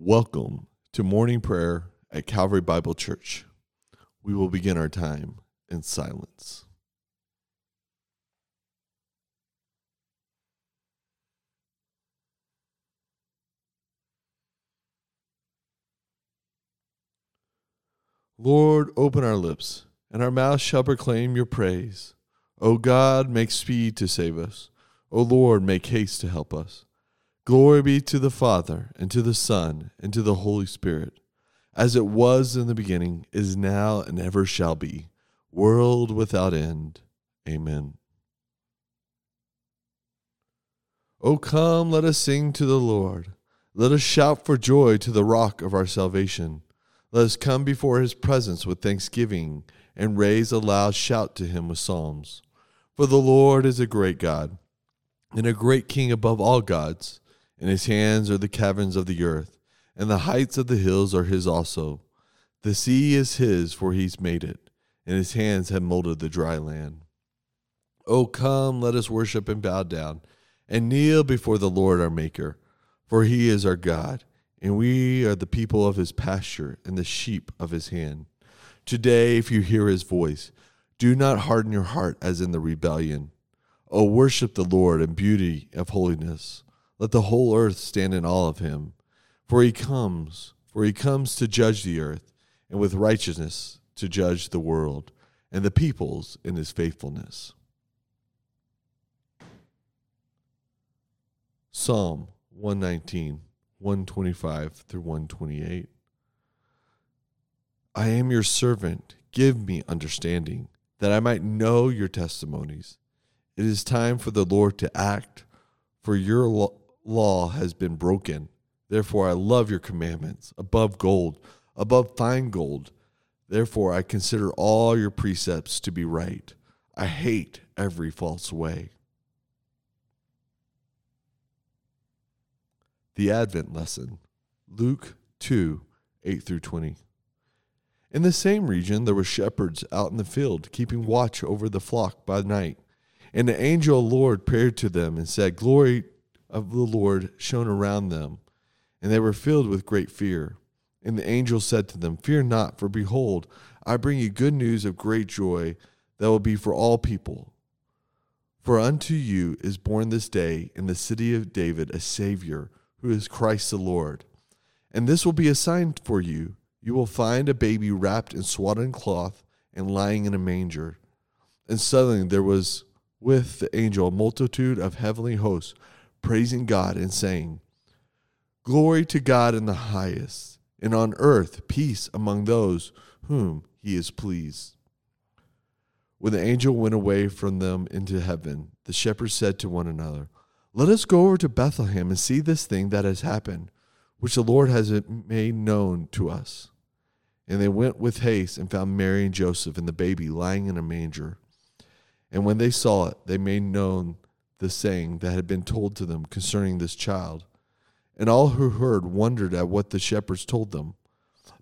Welcome to morning prayer at Calvary Bible Church. We will begin our time in silence. Lord, open our lips, and our mouths shall proclaim your praise. O God, make speed to save us. O Lord, make haste to help us. Glory be to the Father, and to the Son, and to the Holy Spirit, as it was in the beginning, is now, and ever shall be, world without end. Amen. O come, let us sing to the Lord. Let us shout for joy to the rock of our salvation. Let us come before his presence with thanksgiving and raise a loud shout to him with psalms. For the Lord is a great God and a great King above all gods. In his hands are the caverns of the earth, and the heights of the hills are his also. The sea is his, for he's made it, and his hands have molded the dry land. O come, let us worship and bow down, and kneel before the Lord our Maker, for he is our God and we are the people of his pasture and the sheep of his hand. Today, if you hear his voice, do not harden your heart as in the rebellion. O worship the Lord in beauty of holiness. Let the whole earth stand in awe of him. For he comes, for he comes to judge the earth, and with righteousness to judge the world, and the peoples in his faithfulness. Psalm 119 125 through 128. I am your servant. Give me understanding, that I might know your testimonies. It is time for the Lord to act, for your law has been broken. Therefore, I love your commandments above gold, above fine gold. Therefore, I consider all your precepts to be right. I hate every false way. The Advent Lesson, Luke 2 8 through 20. In the same region, there were shepherds out in the field, keeping watch over the flock by night. And the angel of the Lord appeared to them and said, Glory of the Lord shone around them. And they were filled with great fear. And the angel said to them, Fear not, for behold, I bring you good news of great joy that will be for all people. For unto you is born this day in the city of David a Savior who is Christ the Lord. And this will be a sign for you. You will find a baby wrapped in swaddling cloth and lying in a manger. And suddenly there was with the angel a multitude of heavenly hosts praising God and saying, Glory to God in the highest, and on earth peace among those whom he is pleased. When the angel went away from them into heaven, the shepherds said to one another, let us go over to Bethlehem and see this thing that has happened, which the Lord has made known to us. And they went with haste and found Mary and Joseph and the baby lying in a manger. And when they saw it, they made known the saying that had been told to them concerning this child. And all who heard wondered at what the shepherds told them.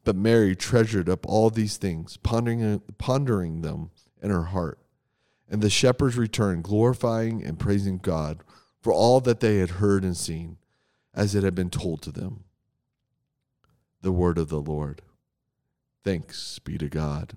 But Mary treasured up all these things, pondering, pondering them in her heart. And the shepherds returned, glorifying and praising God for all that they had heard and seen, as it had been told to them. The word of the Lord. Thanks be to God.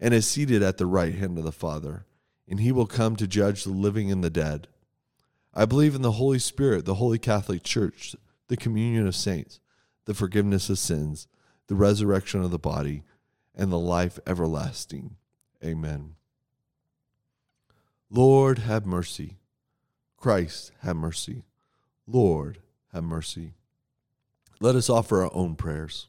and is seated at the right hand of the Father. And he will come to judge the living and the dead. I believe in the Holy Spirit, the Holy Catholic Church, the communion of saints, the forgiveness of sins, the resurrection of the body, and the life everlasting. Amen. Lord, have mercy. Christ, have mercy. Lord, have mercy. Let us offer our own prayers.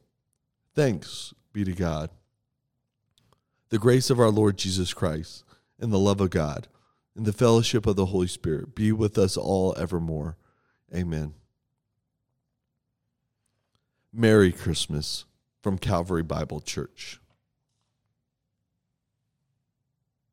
Thanks be to God. The grace of our Lord Jesus Christ, and the love of God, and the fellowship of the Holy Spirit be with us all evermore. Amen. Merry Christmas from Calvary Bible Church.